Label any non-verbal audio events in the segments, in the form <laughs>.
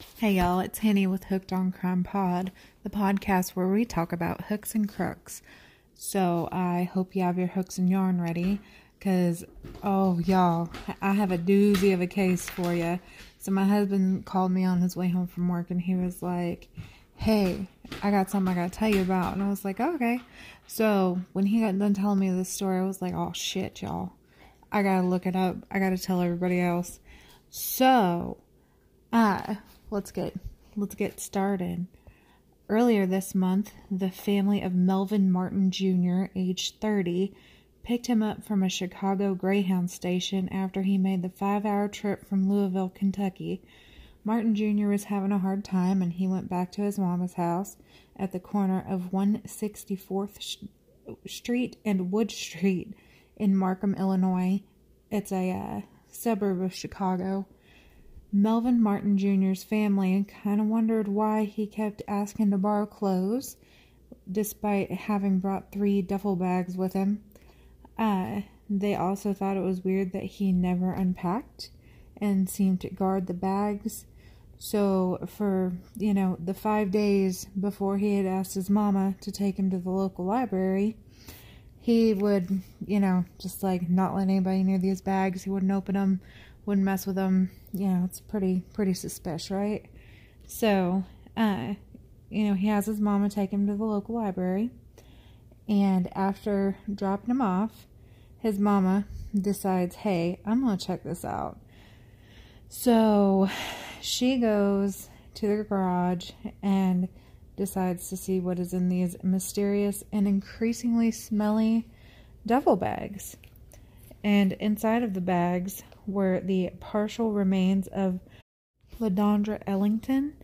Hey y'all, it's Henny with Hooked on Crime Pod, the podcast where we talk about hooks and crooks. So I hope you have your hooks and yarn ready, cause oh y'all, I have a doozy of a case for you. So my husband called me on his way home from work, and he was like, "Hey, I got something I gotta tell you about," and I was like, "Okay." So when he got done telling me this story, I was like, "Oh shit, y'all, I gotta look it up. I gotta tell everybody else." So, uh, let's get let's get started. Earlier this month, the family of Melvin Martin Jr., age 30, picked him up from a Chicago Greyhound station after he made the five hour trip from Louisville, Kentucky. Martin Jr. was having a hard time and he went back to his mama's house at the corner of 164th Street and Wood Street in Markham, Illinois. It's a uh, suburb of Chicago. Melvin Martin Jr.'s family kind of wondered why he kept asking to borrow clothes, despite having brought three duffel bags with him. Uh, they also thought it was weird that he never unpacked and seemed to guard the bags. So, for, you know, the five days before he had asked his mama to take him to the local library, he would, you know, just like not let anybody near these bags. He wouldn't open them, wouldn't mess with them. You know, it's pretty, pretty suspicious, right? So, uh, you know, he has his mama take him to the local library. And after dropping him off, his mama decides, hey, I'm to check this out. So she goes to the garage and decides to see what is in these mysterious and increasingly smelly duffel bags. And inside of the bags were the partial remains of LaDondra Ellington,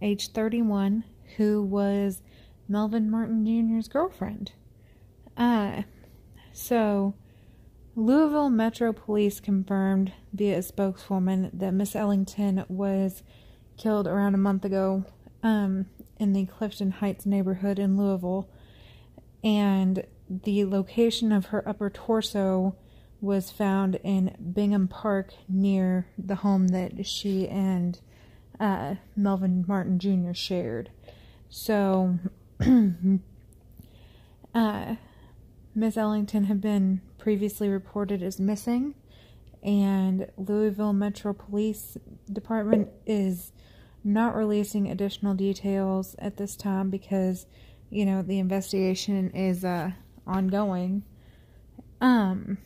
age 31, who was Melvin Martin Jr.'s girlfriend. Uh, so, Louisville Metro Police confirmed via a spokeswoman that Miss Ellington was killed around a month ago um, in the Clifton Heights neighborhood in Louisville, and the location of her upper torso was found in Bingham Park near the home that she and uh, Melvin Martin Jr. shared. So, <clears throat> uh, Miss Ellington had been previously reported as missing, and Louisville Metro Police Department is not releasing additional details at this time because, you know, the investigation is uh, ongoing. Um,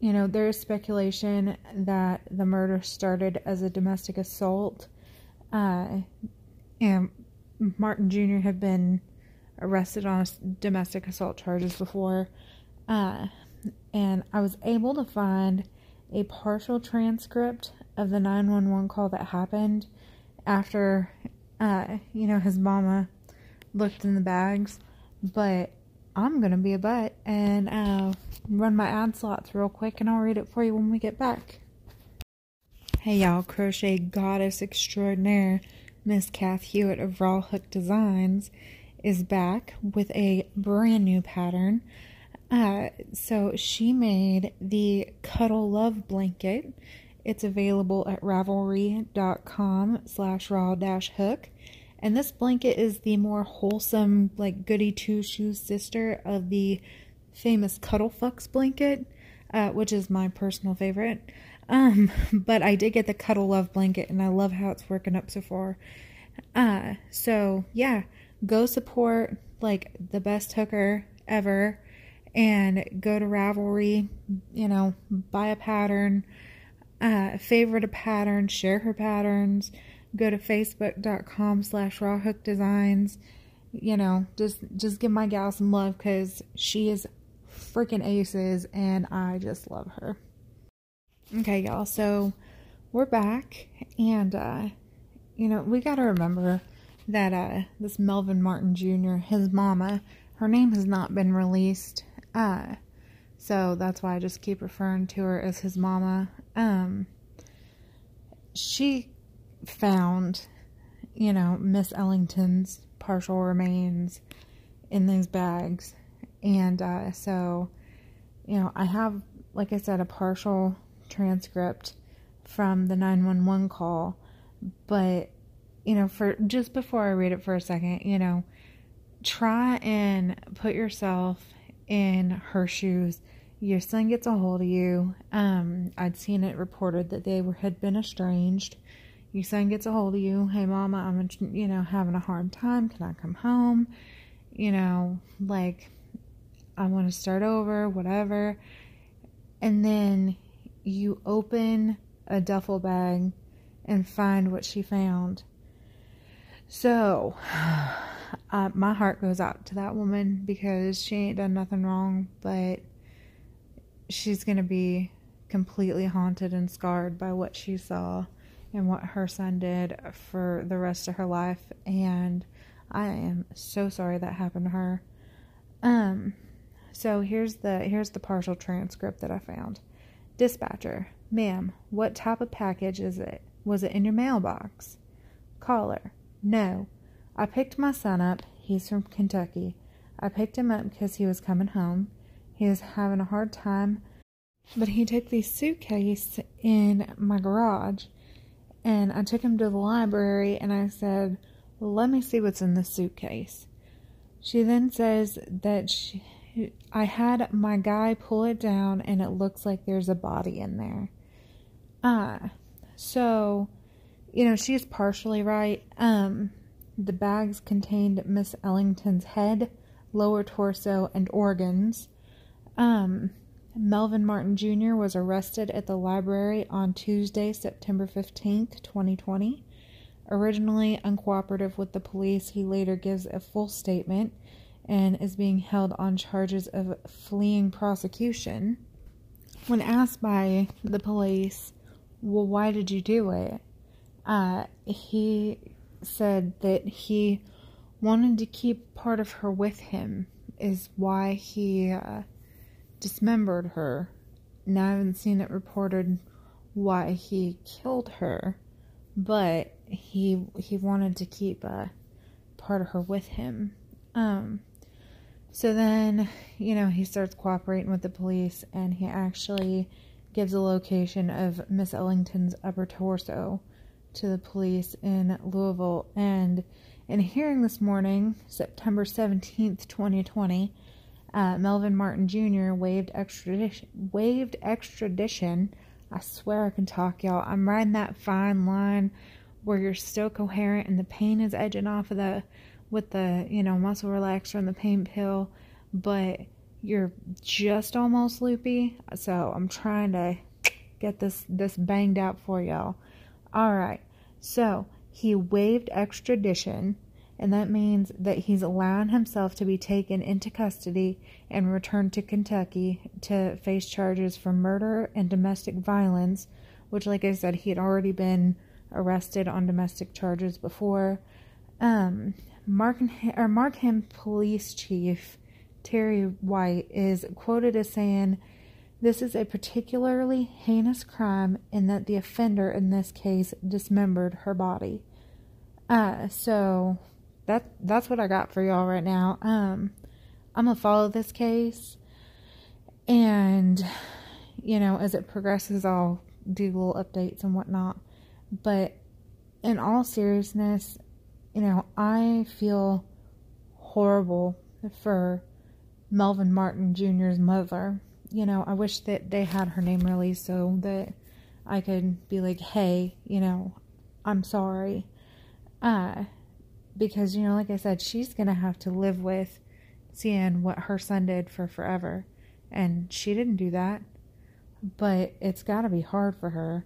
you know, there is speculation that the murder started as a domestic assault, uh, and Martin Jr. had been arrested on domestic assault charges before. Uh, and I was able to find a partial transcript of the 911 call that happened after, uh, you know, his mama looked in the bags. But I'm going to be a butt and uh, run my ad slots real quick and I'll read it for you when we get back. Hey y'all, crochet goddess extraordinaire, Miss Kath Hewitt of Raw Hook Designs is back with a brand new pattern. Uh, so she made the Cuddle Love blanket. It's available at ravelry.com slash raw dash hook. And this blanket is the more wholesome, like goody two shoes sister of the famous Cuddle Fucks blanket, uh, which is my personal favorite. Um, <laughs> but I did get the Cuddle Love blanket and I love how it's working up so far. Uh, so yeah, go support like the best hooker ever and go to Ravelry, you know, buy a pattern, uh, favorite a pattern, share her patterns, go to facebook.com slash rawhookdesigns, you know, just, just give my gal some love because she is freaking aces and I just love her. Okay, y'all, so we're back and, uh, you know, we gotta remember that, uh, this Melvin Martin Jr., his mama, her name has not been released uh, so that's why I just keep referring to her as his mama. Um, she found, you know, Miss Ellington's partial remains in these bags. And uh, so, you know, I have, like I said, a partial transcript from the 911 call. but you know, for just before I read it for a second, you know, try and put yourself in her shoes. Your son gets a hold of you. Um, I'd seen it reported that they were had been estranged. Your son gets a hold of you. Hey, mama, I'm you know having a hard time. Can I come home? You know, like I want to start over, whatever. And then you open a duffel bag and find what she found. So, <sighs> uh, my heart goes out to that woman because she ain't done nothing wrong, but she's going to be completely haunted and scarred by what she saw and what her son did for the rest of her life. And I am so sorry that happened to her. Um, so here's the here's the partial transcript that I found. Dispatcher, ma'am, what type of package is it? Was it in your mailbox? Caller, no. I picked my son up. He's from Kentucky. I picked him up because he was coming home. He was having a hard time, but he took the suitcase in my garage and I took him to the library and I said, Let me see what's in the suitcase. She then says that she, I had my guy pull it down and it looks like there's a body in there. Ah, uh, so, you know, she's partially right. Um, the bags contained Miss Ellington's head, lower torso, and organs. Um, Melvin Martin Jr. was arrested at the library on Tuesday, September 15th, 2020. Originally uncooperative with the police, he later gives a full statement and is being held on charges of fleeing prosecution. When asked by the police, well, why did you do it? Uh, he said that he wanted to keep part of her with him, is why he uh, dismembered her. Now I haven't seen it reported why he killed her, but he he wanted to keep a part of her with him. Um, so then, you know, he starts cooperating with the police and he actually gives a location of Miss Ellington's upper torso to the police in Louisville. And in a hearing this morning, September 17th, 2020, uh, Melvin Martin Jr. waived extradition. Waived extradition. I swear I can talk, y'all. I'm riding that fine line where you're still coherent and the pain is edging off of the with the, you know, muscle relaxer and the pain pill, but you're just almost loopy. So I'm trying to get this this banged out for y'all. All right. So he waived extradition, and that means that he's allowing himself to be taken into custody and returned to Kentucky to face charges for murder and domestic violence, which, like I said, he had already been arrested on domestic charges before. Um, Mark, or Markham Police Chief Terry White is quoted as saying, This is a particularly heinous crime in that the offender in this case dismembered her body. Uh, so that that's what I got for y'all right now. Um, I'm gonna follow this case, and you know, as it progresses, I'll do little updates and whatnot. But in all seriousness, you know, I feel horrible for Melvin Martin Jr.'s mother. You know, I wish that they had her name released so that I could be like, hey, you know, I'm sorry. Uh, because, you know, like I said, she's going to have to live with seeing what her son did for forever. And she didn't do that. But it's got to be hard for her.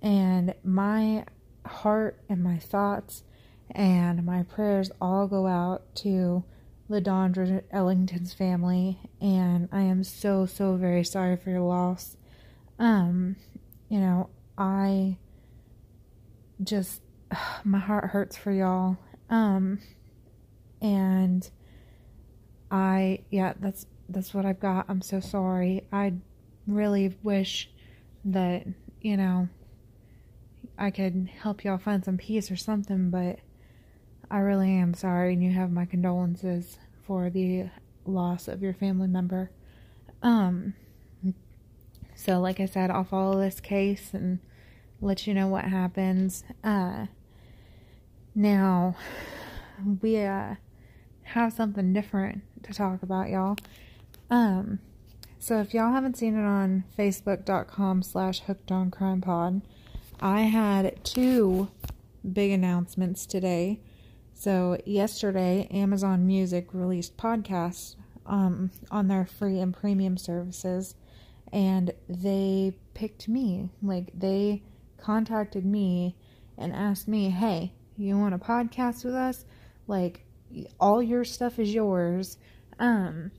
And my heart and my thoughts and my prayers all go out to LaDondra Ellington's family, and I am so, so very sorry for your loss. Um, you know, I just, <sighs> my heart hurts for y'all. Um, and I, yeah, that's, that's what I've got. I'm so sorry. I really wish that, you know, I could help y'all find some peace or something, but I really am sorry, and you have my condolences for the loss of your family member. Um, so, like I said, I'll follow this case and let you know what happens. Uh, now, we uh, have something different to talk about, y'all. Um, so if y'all haven't seen it on facebook.com slash hooked on crime pod, I had two big announcements today. So yesterday, Amazon Music released podcasts um, on their free and premium services, and they picked me. Like they contacted me and asked me, "Hey, you want a podcast with us? Like all your stuff is yours. Um,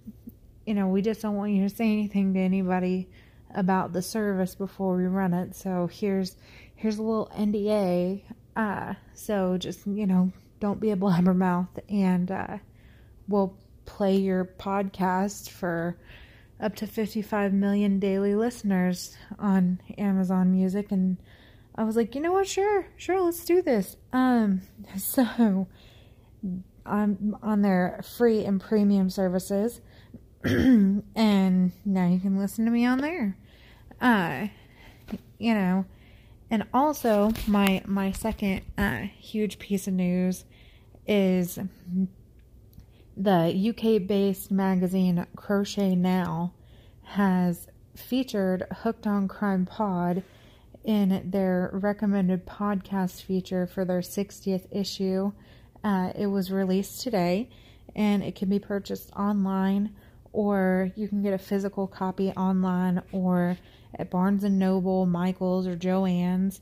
you know, we just don't want you to say anything to anybody about the service before we run it. So here's here's a little NDA. Uh, so just you know, don't be a blabbermouth, and uh, we'll play your podcast for up to 55 million daily listeners on Amazon Music and I was like, "You know what? Sure. Sure, let's do this." Um <laughs> so I'm on their free and premium services. <clears throat> and now you can listen to me on there. Uh you know, and also my my second uh huge piece of news is the UK based magazine Crochet Now has featured Hooked on Crime Pod in their recommended podcast feature for their 60th issue. Uh, it was released today and it can be purchased online or you can get a physical copy online or at Barnes and Noble, Michaels, or Joann's.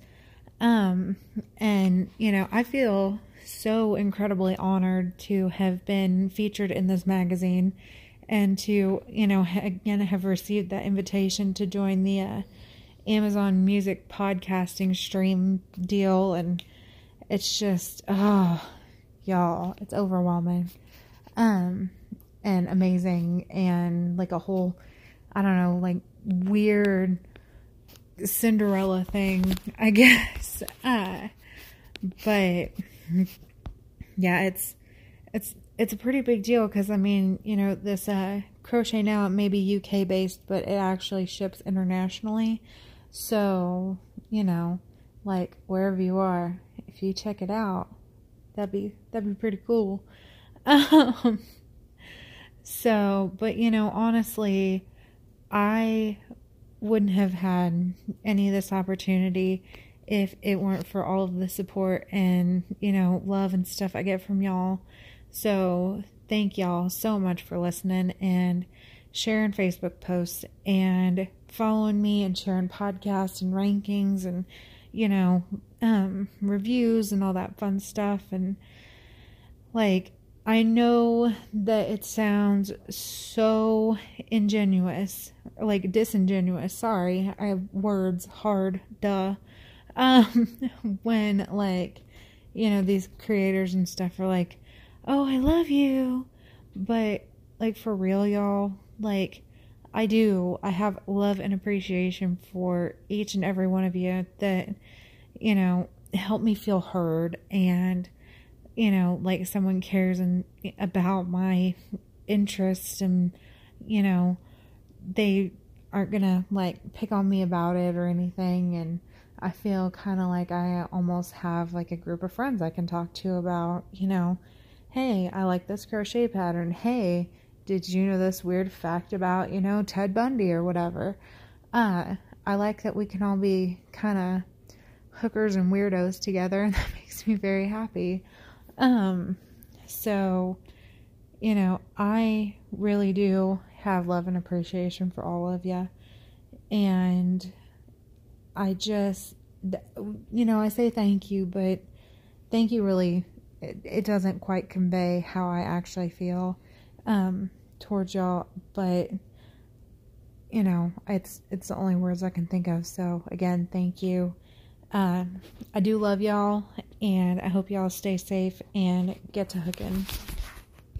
Um, and you know, I feel so incredibly honored to have been featured in this magazine and to, you know, again have received that invitation to join the uh, Amazon Music podcasting stream deal. And it's just, oh, y'all, it's overwhelming um, and amazing and like a whole, I don't know, like weird Cinderella thing, I <laughs> guess. Uh, but yeah, it's it's it's a pretty big deal because I mean, you know, this uh, crochet now it may be UK based, but it actually ships internationally. So you know, like wherever you are, if you check it out, that'd be that'd be pretty cool. <laughs> Um, so, but you know, honestly, I wouldn't have had any of this opportunity if it weren't for all of the support and, you know, love and stuff I get from y'all. So, thank y'all so much for listening and sharing Facebook posts and following me and sharing podcasts and rankings and, you know, um, reviews and all that fun stuff. And, like, I know that it sounds so ingenuous, like disingenuous. Sorry, I have words hard, duh. Um, <laughs> when like, you know, these creators and stuff are like, "Oh, I love you," but like for real, y'all, like I do. I have love and appreciation for each and every one of you that, you know, help me feel heard and, you know, like someone cares and about my interests and, you know, they aren't gonna like pick on me about it or anything and I feel kind of like I almost have like a group of friends I can talk to about, you know, hey, I like this crochet pattern. Hey, did you know this weird fact about, you know, Ted Bundy or whatever? Uh, I like that we can all be kind of hookers and weirdos together, and <laughs> that makes me very happy. Um, so, you know, I really do have love and appreciation for all of you. And I just, you know, I say thank you, but thank you really, it, it doesn't quite convey how I actually feel um, towards y'all, but you know, it's it's the only words I can think of. So again, thank you. Um, I do love y'all, and I hope y'all stay safe and get to hooking.